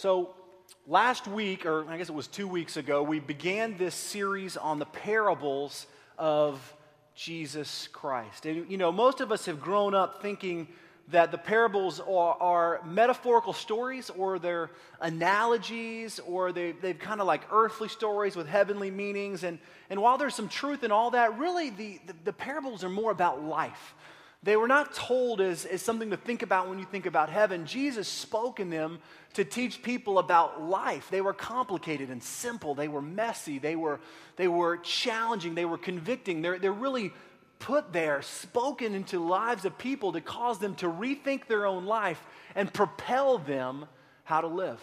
So, last week, or I guess it was two weeks ago, we began this series on the parables of Jesus Christ. And, you know, most of us have grown up thinking that the parables are, are metaphorical stories or they're analogies or they, they've kind of like earthly stories with heavenly meanings. And, and while there's some truth in all that, really the, the, the parables are more about life. They were not told as, as something to think about when you think about heaven. Jesus spoke in them to teach people about life. They were complicated and simple. They were messy. They were, they were challenging. They were convicting. They're, they're really put there, spoken into lives of people to cause them to rethink their own life and propel them how to live.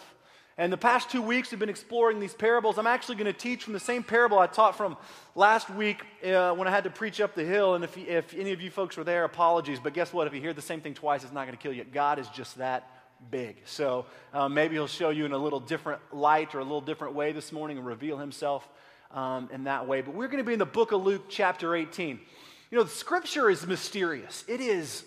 And the past two weeks, we've been exploring these parables. I'm actually going to teach from the same parable I taught from last week uh, when I had to preach up the hill. And if, if any of you folks were there, apologies. But guess what? If you hear the same thing twice, it's not going to kill you. God is just that big. So uh, maybe He'll show you in a little different light or a little different way this morning and reveal Himself um, in that way. But we're going to be in the book of Luke, chapter 18. You know, the scripture is mysterious. It is,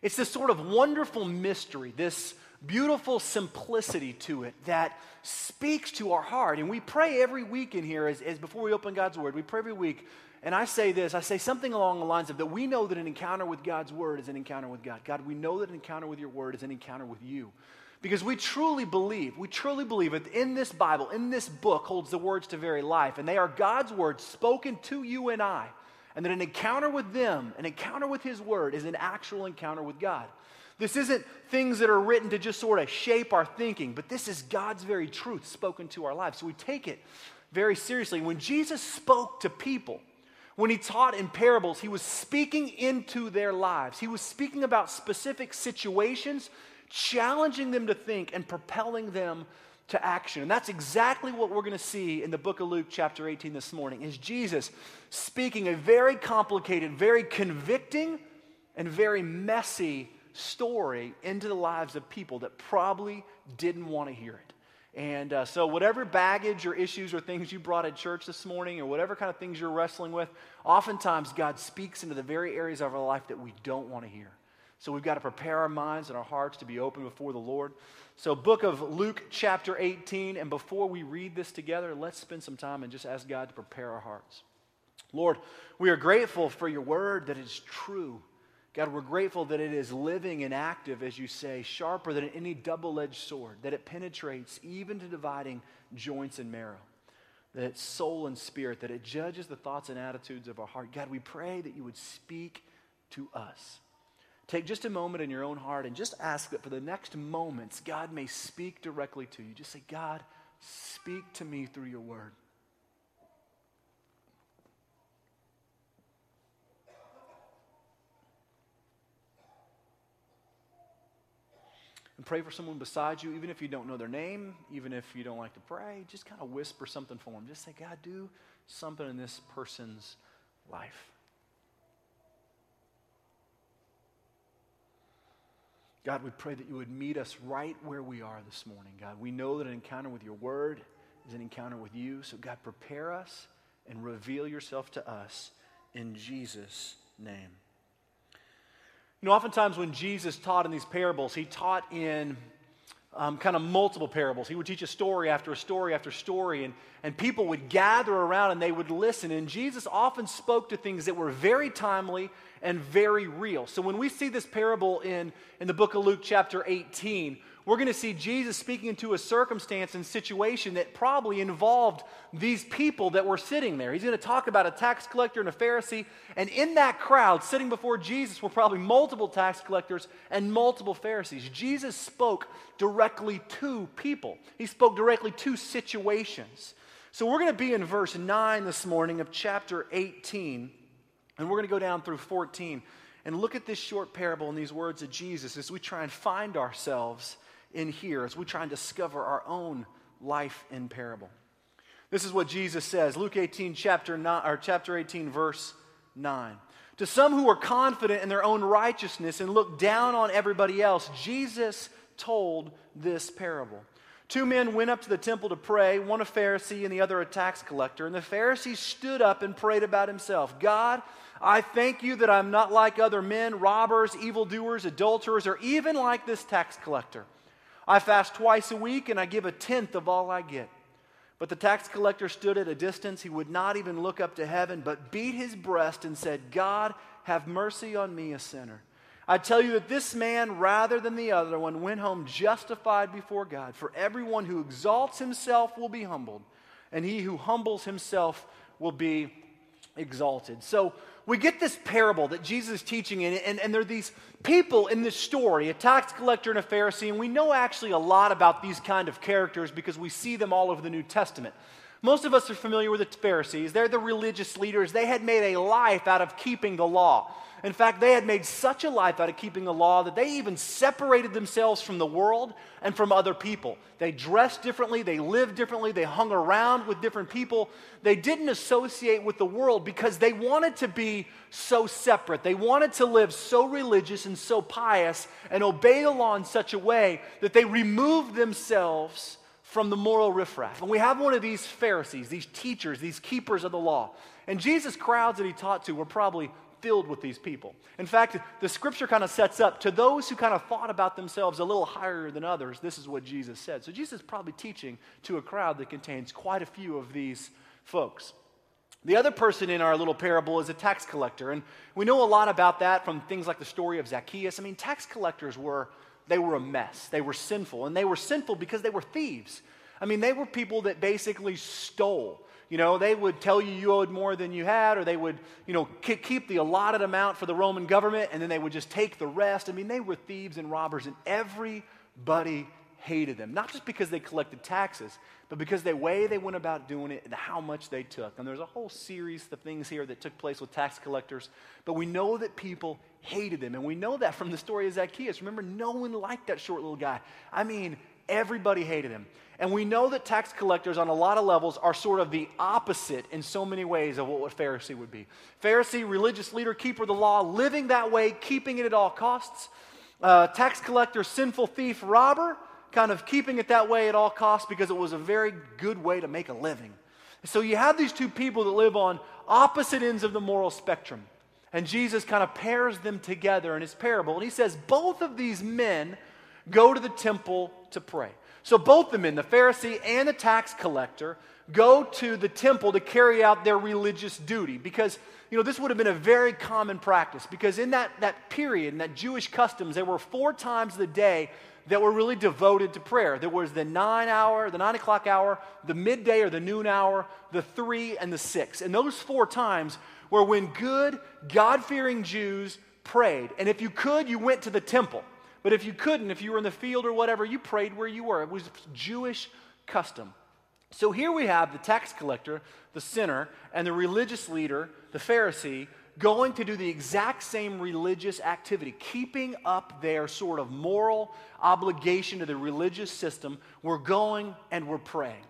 it's this sort of wonderful mystery, this beautiful simplicity to it that speaks to our heart. And we pray every week in here, as, as before we open God's Word, we pray every week. And I say this I say something along the lines of that we know that an encounter with God's Word is an encounter with God. God, we know that an encounter with your Word is an encounter with you. Because we truly believe, we truly believe that in this Bible, in this book, holds the words to very life. And they are God's words spoken to you and I and that an encounter with them, an encounter with His Word, is an actual encounter with God. This isn't things that are written to just sort of shape our thinking, but this is God's very truth spoken to our lives. So we take it very seriously. When Jesus spoke to people, when he taught in parables, he was speaking into their lives. He was speaking about specific situations, challenging them to think and propelling them to action. And that's exactly what we're going to see in the book of Luke chapter 18 this morning is Jesus speaking a very complicated, very convicting and very messy story into the lives of people that probably didn't want to hear it. And uh, so, whatever baggage or issues or things you brought at church this morning, or whatever kind of things you're wrestling with, oftentimes God speaks into the very areas of our life that we don't want to hear. So, we've got to prepare our minds and our hearts to be open before the Lord. So, book of Luke, chapter 18. And before we read this together, let's spend some time and just ask God to prepare our hearts. Lord, we are grateful for your word that is true. God, we're grateful that it is living and active, as you say, sharper than any double edged sword, that it penetrates even to dividing joints and marrow, that it's soul and spirit, that it judges the thoughts and attitudes of our heart. God, we pray that you would speak to us. Take just a moment in your own heart and just ask that for the next moments, God may speak directly to you. Just say, God, speak to me through your word. And pray for someone beside you, even if you don't know their name, even if you don't like to pray, just kind of whisper something for them. Just say, God, do something in this person's life. God, we pray that you would meet us right where we are this morning, God. We know that an encounter with your word is an encounter with you. So, God, prepare us and reveal yourself to us in Jesus' name. You know, oftentimes when Jesus taught in these parables, he taught in um, kind of multiple parables. He would teach a story after a story after story, and, and people would gather around and they would listen. And Jesus often spoke to things that were very timely and very real. So when we see this parable in, in the book of Luke, chapter 18, we're going to see Jesus speaking into a circumstance and situation that probably involved these people that were sitting there. He's going to talk about a tax collector and a Pharisee. And in that crowd, sitting before Jesus, were probably multiple tax collectors and multiple Pharisees. Jesus spoke directly to people, he spoke directly to situations. So we're going to be in verse 9 this morning of chapter 18. And we're going to go down through 14 and look at this short parable and these words of Jesus as we try and find ourselves in here, as we try and discover our own life in parable. This is what Jesus says, Luke 18, chapter, 9, or chapter 18, verse 9. To some who are confident in their own righteousness and look down on everybody else, Jesus told this parable. Two men went up to the temple to pray, one a Pharisee and the other a tax collector. And the Pharisee stood up and prayed about himself God, I thank you that I'm not like other men, robbers, evildoers, adulterers, or even like this tax collector. I fast twice a week and I give a tenth of all I get. But the tax collector stood at a distance. He would not even look up to heaven, but beat his breast and said, God, have mercy on me, a sinner. I tell you that this man, rather than the other one, went home justified before God. For everyone who exalts himself will be humbled, and he who humbles himself will be exalted. So we get this parable that Jesus is teaching, and, and, and there are these people in this story a tax collector and a Pharisee, and we know actually a lot about these kind of characters because we see them all over the New Testament. Most of us are familiar with the Pharisees. They're the religious leaders. They had made a life out of keeping the law. In fact, they had made such a life out of keeping the law that they even separated themselves from the world and from other people. They dressed differently, they lived differently, they hung around with different people. They didn't associate with the world because they wanted to be so separate. They wanted to live so religious and so pious and obey the law in such a way that they removed themselves from the moral riffraff. And we have one of these Pharisees, these teachers, these keepers of the law. And Jesus' crowds that he taught to were probably filled with these people. In fact, the scripture kind of sets up to those who kind of thought about themselves a little higher than others, this is what Jesus said. So Jesus is probably teaching to a crowd that contains quite a few of these folks. The other person in our little parable is a tax collector, and we know a lot about that from things like the story of Zacchaeus. I mean, tax collectors were they were a mess. They were sinful. And they were sinful because they were thieves. I mean, they were people that basically stole. You know, they would tell you you owed more than you had, or they would, you know, keep the allotted amount for the Roman government, and then they would just take the rest. I mean, they were thieves and robbers, and everybody hated them. Not just because they collected taxes, but because the way they went about doing it and how much they took. And there's a whole series of things here that took place with tax collectors, but we know that people hated them. And we know that from the story of Zacchaeus. Remember, no one liked that short little guy. I mean, everybody hated him. And we know that tax collectors, on a lot of levels, are sort of the opposite in so many ways of what a Pharisee would be. Pharisee, religious leader, keeper of the law, living that way, keeping it at all costs. Uh, tax collector, sinful thief, robber, kind of keeping it that way at all costs because it was a very good way to make a living. So you have these two people that live on opposite ends of the moral spectrum. And Jesus kind of pairs them together in his parable. And he says, both of these men go to the temple to pray. So both the men, the Pharisee and the tax collector, go to the temple to carry out their religious duty. Because, you know, this would have been a very common practice. Because in that, that period, in that Jewish customs, there were four times a day that were really devoted to prayer. There was the nine hour, the nine o'clock hour, the midday or the noon hour, the three, and the six. And those four times were when good, God fearing Jews prayed. And if you could, you went to the temple. But if you couldn't, if you were in the field or whatever, you prayed where you were. It was Jewish custom. So here we have the tax collector, the sinner, and the religious leader, the Pharisee, going to do the exact same religious activity, keeping up their sort of moral obligation to the religious system. We're going and we're praying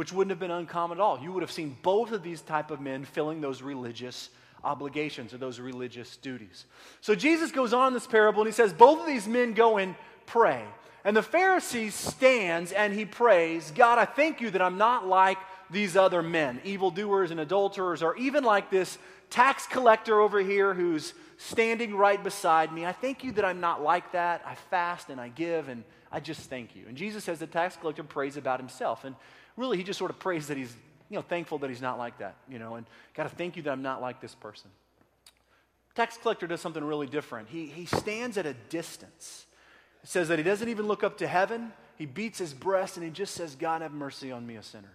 which wouldn't have been uncommon at all. You would have seen both of these type of men filling those religious obligations or those religious duties. So Jesus goes on this parable and he says, both of these men go and pray. And the Pharisee stands and he prays, God, I thank you that I'm not like these other men, evildoers and adulterers, or even like this tax collector over here who's standing right beside me. I thank you that I'm not like that. I fast and I give and I just thank you. And Jesus says the tax collector prays about himself. And really, he just sort of prays that he's, you know, thankful that he's not like that, you know, and got to thank you that I'm not like this person. Tax collector does something really different. He, he stands at a distance. It says that he doesn't even look up to heaven. He beats his breast and he just says, God, have mercy on me, a sinner.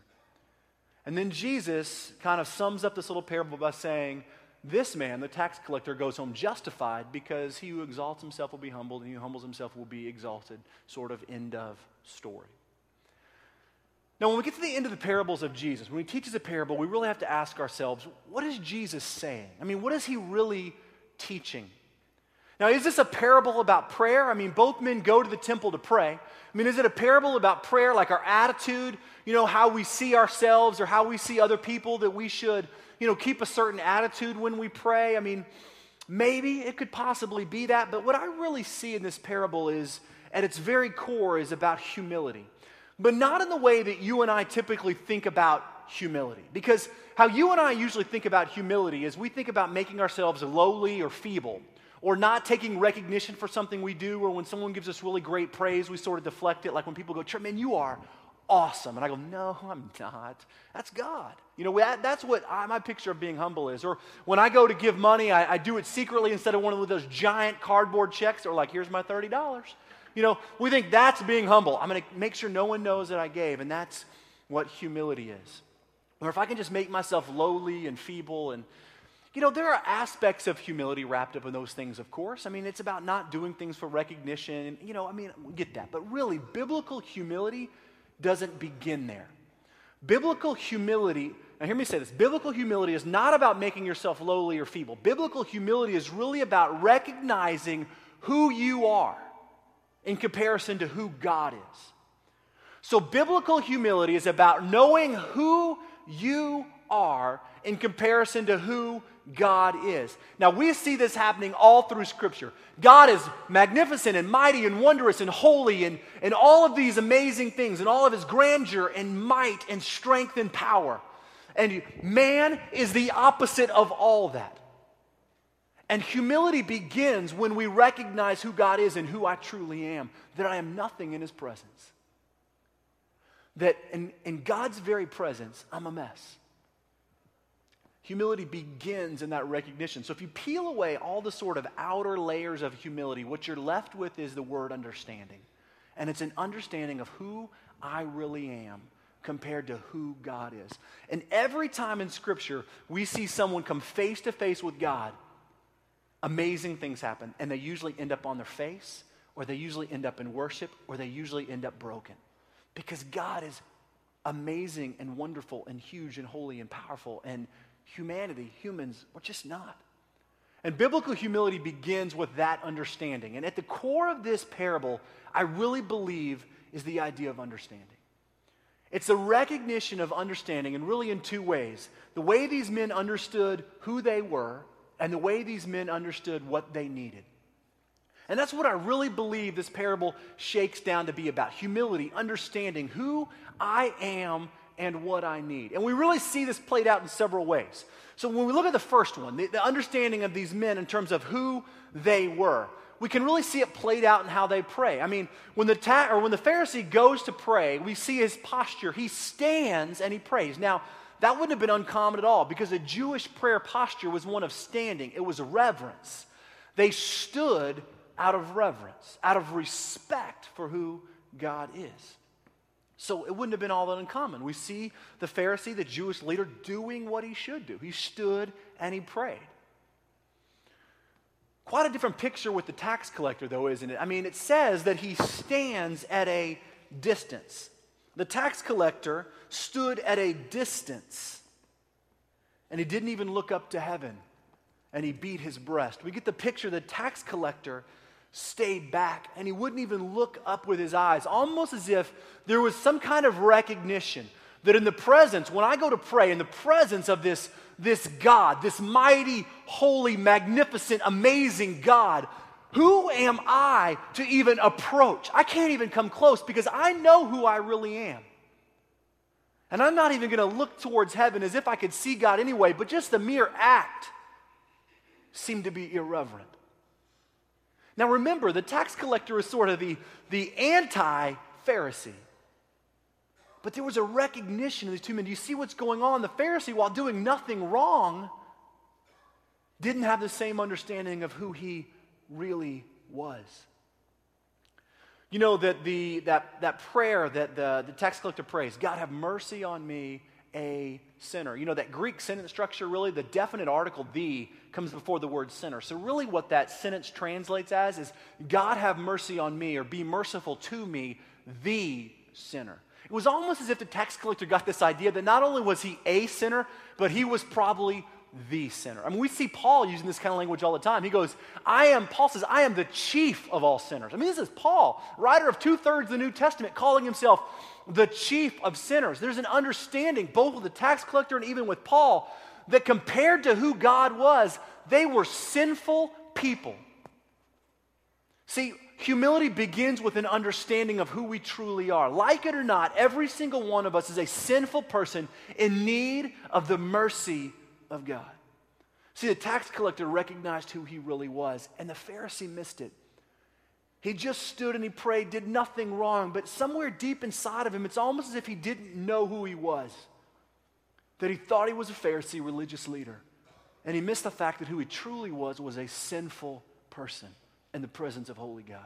And then Jesus kind of sums up this little parable by saying, This man, the tax collector, goes home justified because he who exalts himself will be humbled and he who humbles himself will be exalted. Sort of end of story. Now, when we get to the end of the parables of Jesus, when he teaches a parable, we really have to ask ourselves, what is Jesus saying? I mean, what is he really teaching? Now, is this a parable about prayer? I mean, both men go to the temple to pray. I mean, is it a parable about prayer, like our attitude, you know, how we see ourselves or how we see other people, that we should, you know, keep a certain attitude when we pray? I mean, maybe it could possibly be that, but what I really see in this parable is, at its very core, is about humility but not in the way that you and I typically think about humility. Because how you and I usually think about humility is we think about making ourselves lowly or feeble, or not taking recognition for something we do, or when someone gives us really great praise, we sort of deflect it. Like when people go, man, you are awesome. And I go, no, I'm not. That's God. You know, that, that's what I, my picture of being humble is. Or when I go to give money, I, I do it secretly instead of one of those giant cardboard checks or like, here's my $30. You know, we think that's being humble. I'm going to make sure no one knows that I gave. And that's what humility is. Or if I can just make myself lowly and feeble and you know, there are aspects of humility wrapped up in those things, of course. I mean, it's about not doing things for recognition. You know, I mean, we get that. But really, biblical humility doesn't begin there. Biblical humility, now hear me say this biblical humility is not about making yourself lowly or feeble. Biblical humility is really about recognizing who you are in comparison to who God is. So, biblical humility is about knowing who you are in comparison to who God is. Now, we see this happening all through Scripture. God is magnificent and mighty and wondrous and holy and, and all of these amazing things and all of his grandeur and might and strength and power. And man is the opposite of all that. And humility begins when we recognize who God is and who I truly am, that I am nothing in his presence. That in, in God's very presence, I'm a mess. Humility begins in that recognition. So if you peel away all the sort of outer layers of humility, what you're left with is the word understanding. And it's an understanding of who I really am compared to who God is. And every time in Scripture we see someone come face to face with God, amazing things happen. And they usually end up on their face, or they usually end up in worship, or they usually end up broken. Because God is amazing and wonderful and huge and holy and powerful and humanity, humans, we're just not. And biblical humility begins with that understanding. And at the core of this parable, I really believe is the idea of understanding. It's a recognition of understanding, and really in two ways the way these men understood who they were, and the way these men understood what they needed. And that's what I really believe this parable shakes down to be about humility, understanding who I am and what I need. And we really see this played out in several ways. So when we look at the first one, the, the understanding of these men in terms of who they were, we can really see it played out in how they pray. I mean, when the ta- or when the Pharisee goes to pray, we see his posture. He stands and he prays. Now, that wouldn't have been uncommon at all because a Jewish prayer posture was one of standing. It was reverence. They stood out of reverence, out of respect for who God is. So it wouldn't have been all that uncommon. We see the Pharisee, the Jewish leader, doing what he should do. He stood and he prayed. Quite a different picture with the tax collector, though, isn't it? I mean, it says that he stands at a distance. The tax collector stood at a distance and he didn't even look up to heaven and he beat his breast. We get the picture the tax collector stayed back and he wouldn't even look up with his eyes, almost as if there was some kind of recognition that in the presence, when I go to pray, in the presence of this, this God, this mighty, holy, magnificent, amazing God, who am I to even approach? I can't even come close because I know who I really am. And I'm not even going to look towards heaven as if I could see God anyway, but just the mere act seemed to be irreverent. Now remember, the tax collector is sort of the, the anti Pharisee. But there was a recognition of these two men. Do you see what's going on? The Pharisee, while doing nothing wrong, didn't have the same understanding of who he really was. You know that the that that prayer that the, the tax collector prays, God have mercy on me, a sinner. You know, that Greek sentence structure, really, the definite article, the, comes before the word sinner. So, really, what that sentence translates as is God have mercy on me, or be merciful to me, the sinner. It was almost as if the tax collector got this idea that not only was he a sinner, but he was probably the sinner. I mean, we see Paul using this kind of language all the time. He goes, I am, Paul says, I am the chief of all sinners. I mean, this is Paul, writer of two thirds of the New Testament, calling himself the chief of sinners. There's an understanding, both with the tax collector and even with Paul, that compared to who God was, they were sinful people. See, humility begins with an understanding of who we truly are. Like it or not, every single one of us is a sinful person in need of the mercy of God. See, the tax collector recognized who he really was, and the Pharisee missed it. He just stood and he prayed, did nothing wrong, but somewhere deep inside of him, it's almost as if he didn't know who he was. That he thought he was a Pharisee religious leader. And he missed the fact that who he truly was was a sinful person in the presence of holy God.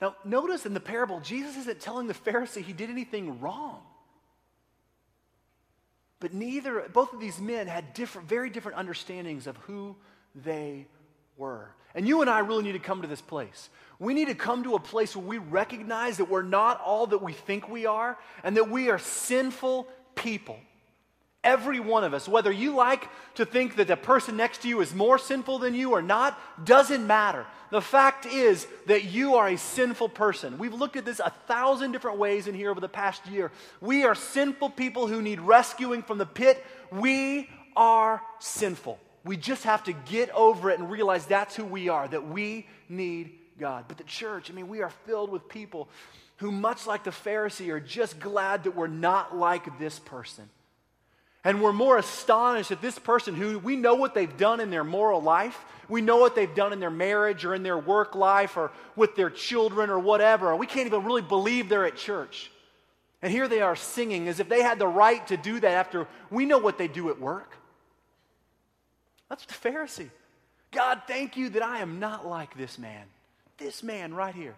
Now, notice in the parable, Jesus isn't telling the Pharisee he did anything wrong. But neither, both of these men had different, very different understandings of who they were. And you and I really need to come to this place. We need to come to a place where we recognize that we're not all that we think we are and that we are sinful people. Every one of us, whether you like to think that the person next to you is more sinful than you or not, doesn't matter. The fact is that you are a sinful person. We've looked at this a thousand different ways in here over the past year. We are sinful people who need rescuing from the pit. We are sinful. We just have to get over it and realize that's who we are, that we need God. But the church, I mean, we are filled with people who, much like the Pharisee, are just glad that we're not like this person. And we're more astonished that this person who we know what they've done in their moral life, we know what they've done in their marriage or in their work life or with their children or whatever. We can't even really believe they're at church. And here they are singing as if they had the right to do that after we know what they do at work. That's the Pharisee. God, thank you that I am not like this man. This man right here.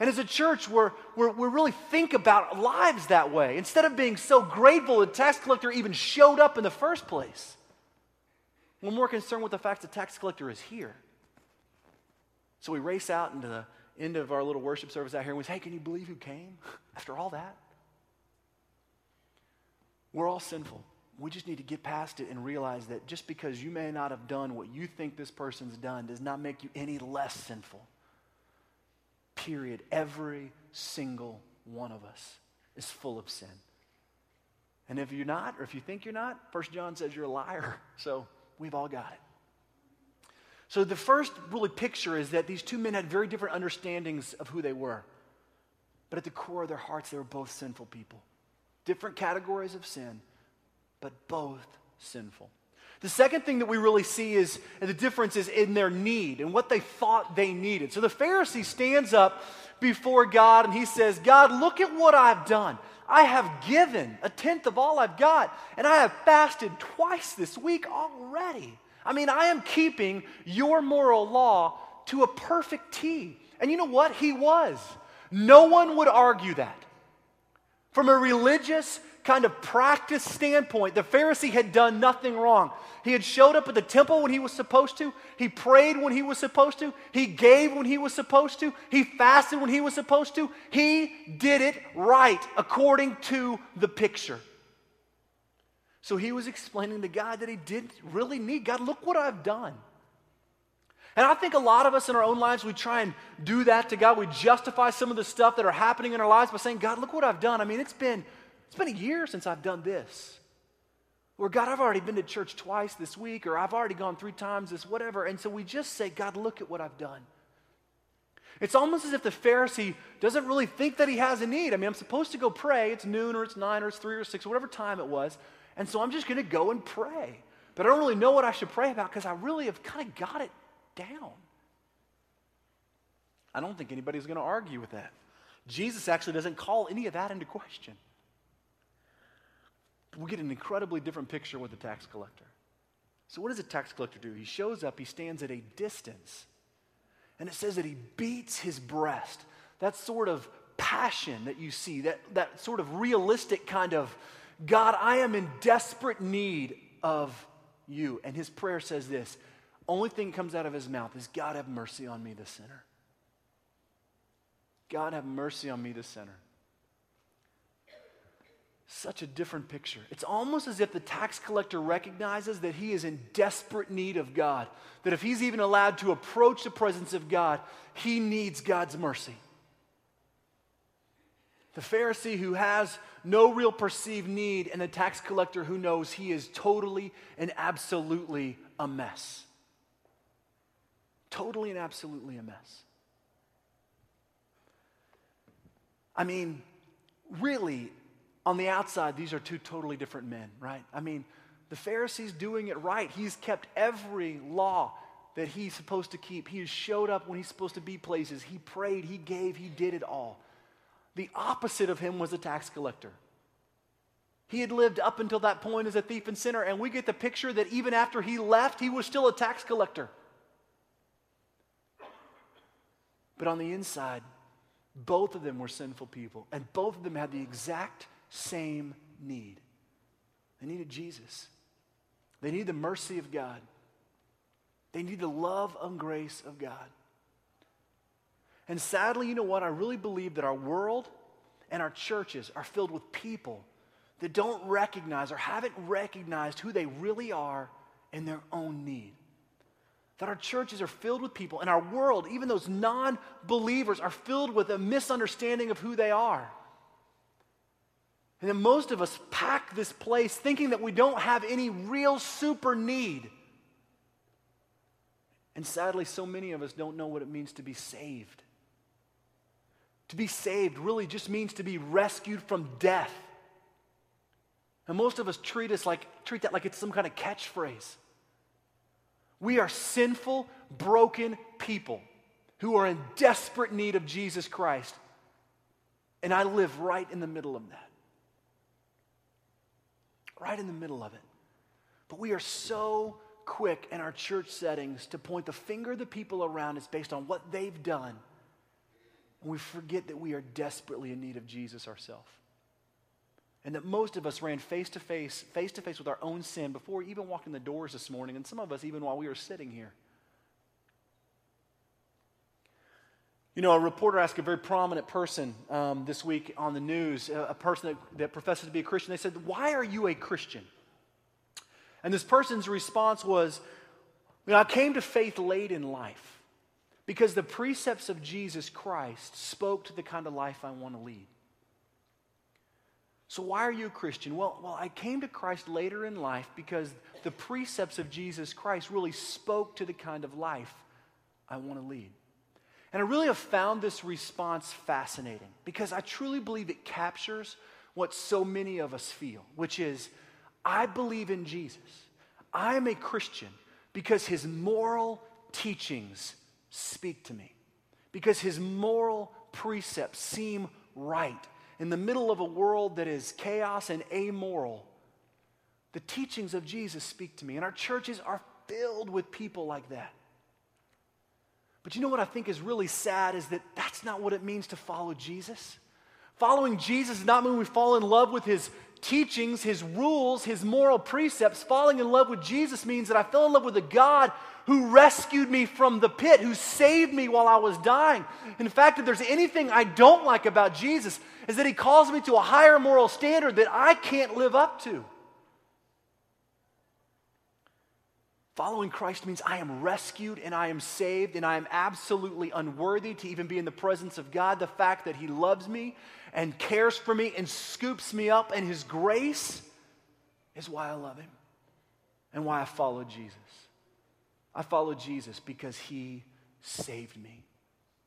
And as a church, we're, we're, we really think about lives that way. Instead of being so grateful the tax collector even showed up in the first place, we're more concerned with the fact that the tax collector is here. So we race out into the end of our little worship service out here and we say, hey, can you believe who came after all that? We're all sinful. We just need to get past it and realize that just because you may not have done what you think this person's done does not make you any less sinful. Period. Every single one of us is full of sin. And if you're not, or if you think you're not, First John says you're a liar. So we've all got it. So the first really picture is that these two men had very different understandings of who they were. But at the core of their hearts, they were both sinful people. Different categories of sin, but both sinful. The second thing that we really see is the difference is in their need and what they thought they needed. So the Pharisee stands up before God and he says, God, look at what I've done. I have given a tenth of all I've got, and I have fasted twice this week already. I mean, I am keeping your moral law to a perfect T. And you know what? He was. No one would argue that. From a religious kind of practice standpoint, the Pharisee had done nothing wrong. He had showed up at the temple when he was supposed to. He prayed when he was supposed to. He gave when he was supposed to. He fasted when he was supposed to. He did it right according to the picture. So he was explaining to God that he didn't really need God. Look what I've done. And I think a lot of us in our own lives, we try and do that to God. We justify some of the stuff that are happening in our lives by saying, God, look what I've done. I mean, it's been it's been a year since I've done this. Or, God, I've already been to church twice this week, or I've already gone three times this, whatever. And so we just say, God, look at what I've done. It's almost as if the Pharisee doesn't really think that he has a need. I mean, I'm supposed to go pray. It's noon, or it's nine, or it's three, or six, or whatever time it was. And so I'm just going to go and pray. But I don't really know what I should pray about because I really have kind of got it down. I don't think anybody's going to argue with that. Jesus actually doesn't call any of that into question we get an incredibly different picture with the tax collector. So, what does a tax collector do? He shows up, he stands at a distance, and it says that he beats his breast. That sort of passion that you see, that, that sort of realistic kind of, God, I am in desperate need of you. And his prayer says this only thing comes out of his mouth is, God, have mercy on me, the sinner. God, have mercy on me, the sinner. Such a different picture. It's almost as if the tax collector recognizes that he is in desperate need of God, that if he's even allowed to approach the presence of God, he needs God's mercy. The Pharisee who has no real perceived need, and the tax collector who knows he is totally and absolutely a mess. Totally and absolutely a mess. I mean, really, on the outside, these are two totally different men, right? I mean, The Pharisees doing it right. He's kept every law that he's supposed to keep. He has showed up when he's supposed to be places. He prayed, he gave, he did it all. The opposite of him was a tax collector. He had lived up until that point as a thief and sinner, and we get the picture that even after he left, he was still a tax collector. But on the inside, both of them were sinful people, and both of them had the exact same need. They needed Jesus. They needed the mercy of God. They needed the love and grace of God. And sadly, you know what? I really believe that our world and our churches are filled with people that don't recognize or haven't recognized who they really are in their own need. That our churches are filled with people, and our world, even those non believers, are filled with a misunderstanding of who they are. And then most of us pack this place thinking that we don't have any real super need. And sadly, so many of us don't know what it means to be saved. To be saved really just means to be rescued from death. And most of us treat us like treat that like it's some kind of catchphrase. We are sinful, broken people who are in desperate need of Jesus Christ. And I live right in the middle of that right in the middle of it. But we are so quick in our church settings to point the finger of the people around us based on what they've done. And we forget that we are desperately in need of Jesus ourselves. And that most of us ran face to face, face to face with our own sin before even walked in the doors this morning, and some of us even while we were sitting here. You know, a reporter asked a very prominent person um, this week on the news, a, a person that, that professes to be a Christian. They said, Why are you a Christian? And this person's response was, you know, I came to faith late in life because the precepts of Jesus Christ spoke to the kind of life I want to lead. So, why are you a Christian? Well, well, I came to Christ later in life because the precepts of Jesus Christ really spoke to the kind of life I want to lead. And I really have found this response fascinating because I truly believe it captures what so many of us feel, which is I believe in Jesus. I am a Christian because his moral teachings speak to me, because his moral precepts seem right. In the middle of a world that is chaos and amoral, the teachings of Jesus speak to me. And our churches are filled with people like that. But you know what I think is really sad is that that's not what it means to follow Jesus. Following Jesus does not mean we fall in love with his teachings, his rules, his moral precepts. Falling in love with Jesus means that I fell in love with a God who rescued me from the pit, who saved me while I was dying. In fact, if there's anything I don't like about Jesus, is that he calls me to a higher moral standard that I can't live up to. Following Christ means I am rescued and I am saved and I am absolutely unworthy to even be in the presence of God. The fact that He loves me and cares for me and scoops me up in His grace is why I love Him and why I follow Jesus. I follow Jesus because He saved me,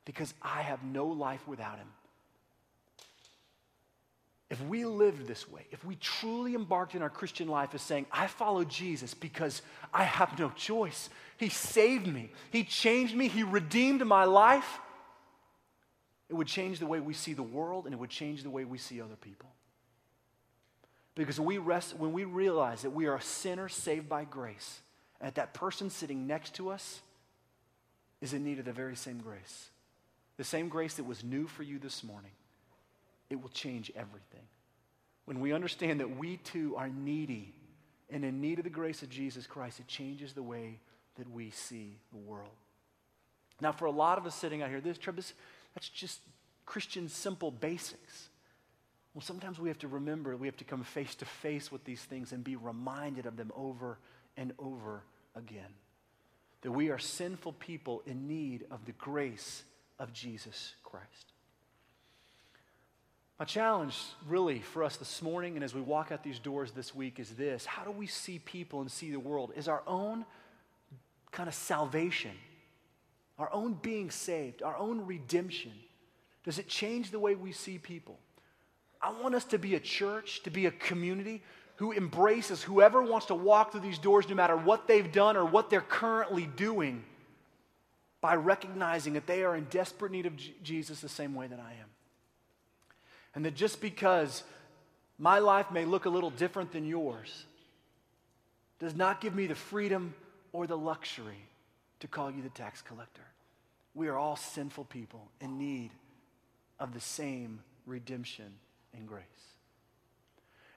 because I have no life without Him. If we lived this way, if we truly embarked in our Christian life as saying, I follow Jesus because I have no choice, He saved me, He changed me, He redeemed my life, it would change the way we see the world and it would change the way we see other people. Because we rest, when we realize that we are a sinner saved by grace, and that that person sitting next to us is in need of the very same grace, the same grace that was new for you this morning it will change everything. When we understand that we too are needy and in need of the grace of Jesus Christ, it changes the way that we see the world. Now, for a lot of us sitting out here, this, this that's just Christian simple basics. Well, sometimes we have to remember, we have to come face to face with these things and be reminded of them over and over again. That we are sinful people in need of the grace of Jesus Christ. My challenge, really, for us this morning and as we walk out these doors this week is this How do we see people and see the world? Is our own kind of salvation, our own being saved, our own redemption, does it change the way we see people? I want us to be a church, to be a community who embraces whoever wants to walk through these doors, no matter what they've done or what they're currently doing, by recognizing that they are in desperate need of Jesus the same way that I am. And that just because my life may look a little different than yours does not give me the freedom or the luxury to call you the tax collector. We are all sinful people in need of the same redemption and grace.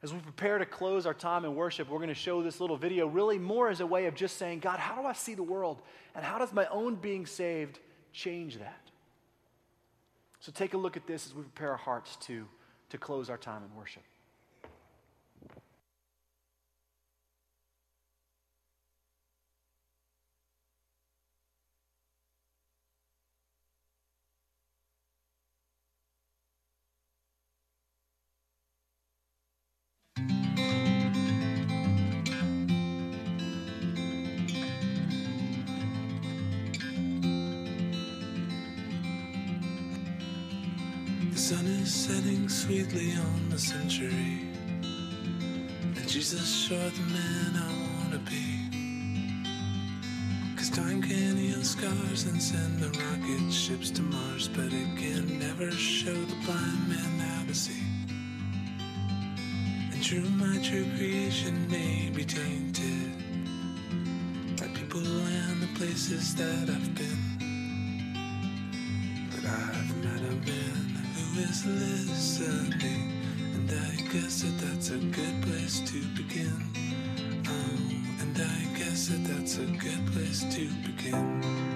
As we prepare to close our time in worship, we're going to show this little video really more as a way of just saying, God, how do I see the world? And how does my own being saved change that? So take a look at this as we prepare our hearts to, to close our time in worship. Setting sweetly on the century. And Jesus sure the man I wanna be. Cause time can heal scars and send the rocket ships to Mars, but it can never show the blind man how to see. And true, my true creation may be tainted by people and the places that I've been. But I've met a man is listening, and I guess that that's a good place to begin. Oh, and I guess that that's a good place to begin.